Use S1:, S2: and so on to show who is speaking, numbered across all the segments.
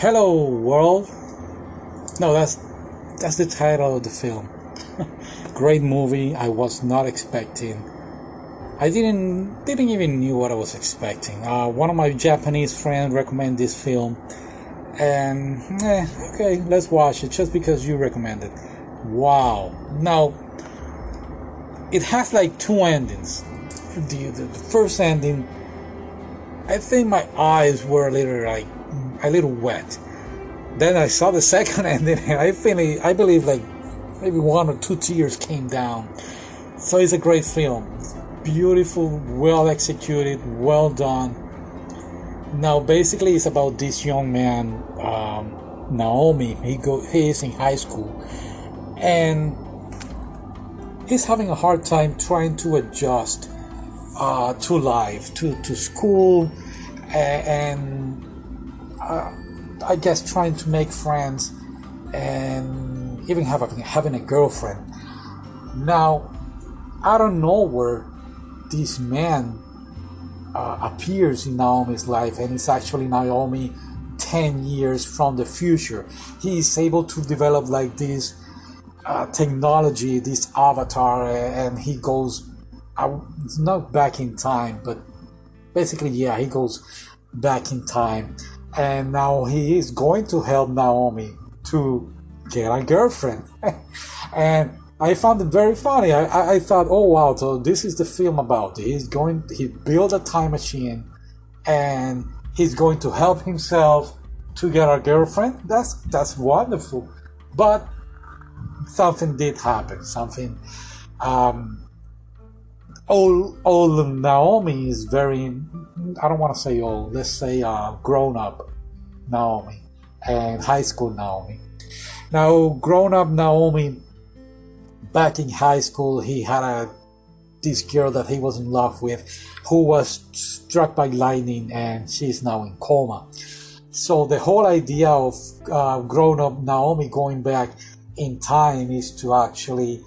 S1: Hello World. No, that's that's the title of the film. Great movie. I was not expecting. I didn't didn't even knew what I was expecting. Uh, one of my Japanese friends recommended this film, and eh, okay, let's watch it just because you recommended. Wow. Now it has like two endings. The, the, the first ending, I think my eyes were little like a little wet. Then I saw the second ending, and I think I believe like maybe one or two tears came down. So it's a great film beautiful, well executed, well done. Now, basically, it's about this young man, um, Naomi. He go he is in high school, and he's having a hard time trying to adjust uh, to life, to to school, and uh, I guess trying to make friends and even have a, having a girlfriend. Now, out of nowhere, this man uh, appears in Naomi's life, and it's actually Naomi 10 years from the future. He is able to develop like this uh, technology, this avatar, and he goes uh, not back in time, but basically, yeah, he goes back in time, and now he is going to help Naomi to get a girlfriend, and I found it very funny. I, I, thought, oh wow, so this is the film about. He's going, he built a time machine, and he's going to help himself to get a girlfriend. That's that's wonderful, but something did happen. Something. Um, old old Naomi is very. I don't want to say old. Let's say uh, grown up Naomi and high school Naomi. Now, grown up Naomi back in high school, he had a this girl that he was in love with, who was struck by lightning, and she's now in coma. So the whole idea of uh, grown-up Naomi going back in time is to actually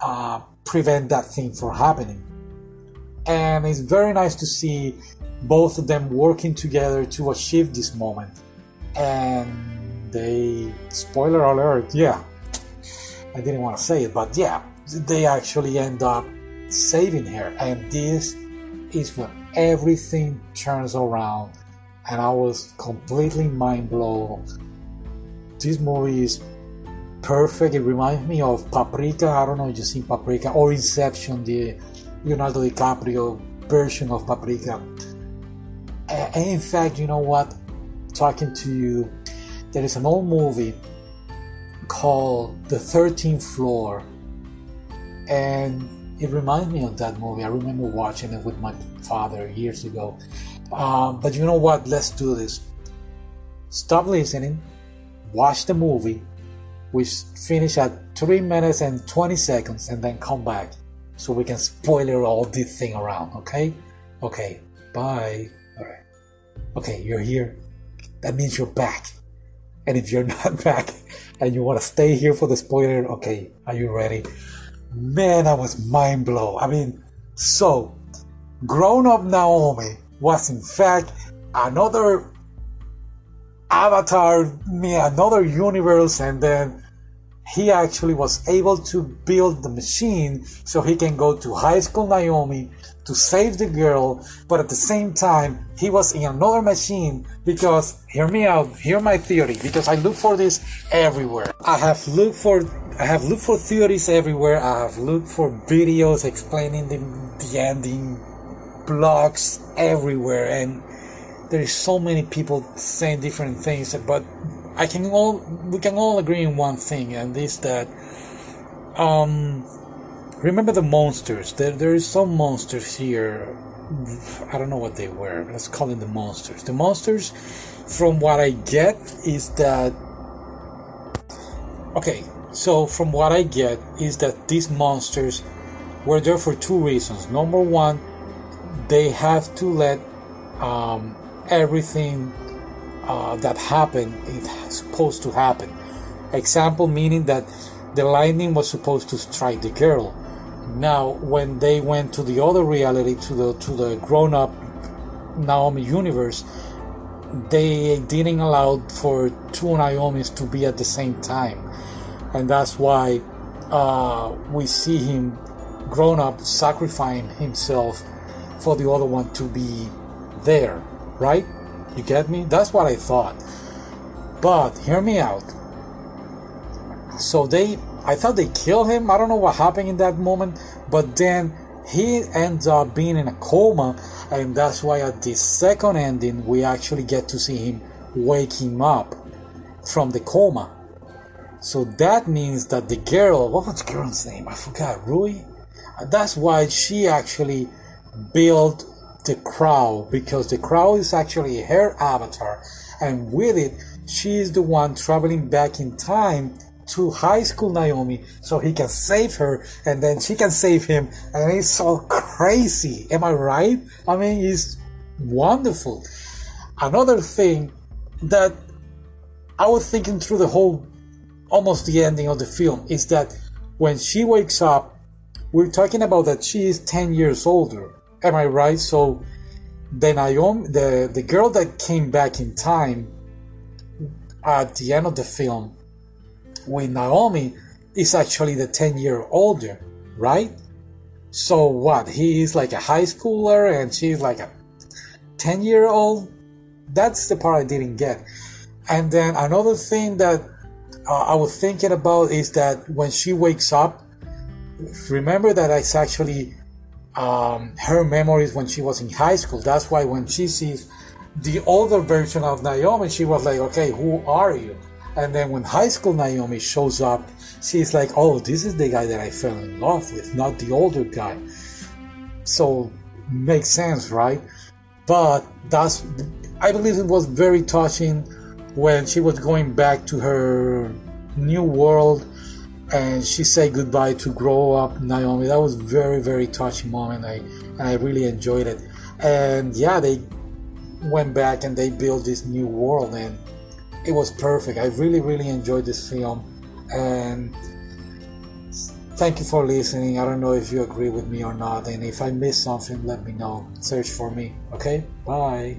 S1: uh, prevent that thing from happening. And it's very nice to see both of them working together to achieve this moment. And they, spoiler alert, yeah, I didn't want to say it, but yeah, they actually end up saving her. And this is when everything turns around, and I was completely mind blown. This movie is perfect. It reminds me of Paprika. I don't know if you've seen Paprika or Inception, the Leonardo DiCaprio version of Paprika. In fact, you know what? Talking to you, there is an old movie called The 13th Floor. And it reminds me of that movie. I remember watching it with my father years ago. Um, but you know what? Let's do this. Stop listening, watch the movie. We finish at 3 minutes and 20 seconds and then come back so we can spoiler all this thing around, okay? Okay, bye. Okay, you're here. That means you're back. And if you're not back and you want to stay here for the spoiler, okay, are you ready? Man, I was mind blown. I mean, so grown up Naomi was in fact another avatar, me another universe, and then he actually was able to build the machine so he can go to high school Naomi to save the girl, but at the same time, he was in another machine because, hear me out, hear my theory, because I look for this everywhere. I have looked for, I have looked for theories everywhere. I have looked for videos explaining the, the ending, blogs everywhere, and there is so many people saying different things, but I can all we can all agree in one thing, and this that um remember the monsters. There there is some monsters here. I don't know what they were. Let's call them the monsters. The monsters, from what I get, is that okay. So from what I get is that these monsters were there for two reasons. Number one, they have to let um, everything uh, that happened is supposed to happen. Example meaning that the lightning was supposed to strike the girl. Now, when they went to the other reality, to the to the grown-up Naomi universe, they didn't allow for two Naomis to be at the same time, and that's why uh, we see him grown up sacrificing himself for the other one to be there, right? You get me? That's what I thought. But hear me out. So they, I thought they killed him. I don't know what happened in that moment, but then he ends up being in a coma, and that's why at the second ending we actually get to see him waking up from the coma. So that means that the girl, what was the girl's name? I forgot. Rui. That's why she actually built the crow because the crow is actually her avatar, and with it, she is the one traveling back in time to high school Naomi so he can save her and then she can save him and it's so crazy. Am I right? I mean it's wonderful. Another thing that I was thinking through the whole almost the ending of the film is that when she wakes up we're talking about that she is 10 years older am I right so the Naomi the, the girl that came back in time at the end of the film with Naomi is actually the 10 year older, right? So what? He is like a high schooler and she's like a 10 year old? That's the part I didn't get. And then another thing that uh, I was thinking about is that when she wakes up, remember that it's actually um, her memories when she was in high school. That's why when she sees the older version of Naomi, she was like, okay, who are you? And then when high school Naomi shows up, she's like, oh, this is the guy that I fell in love with, not the older guy. So, makes sense, right? But that's, I believe it was very touching when she was going back to her new world and she said goodbye to grow up Naomi. That was very, very touching moment. I, and I really enjoyed it. And yeah, they went back and they built this new world and it was perfect. I really, really enjoyed this film, and thank you for listening. I don't know if you agree with me or not, and if I missed something, let me know. Search for me. Okay, bye.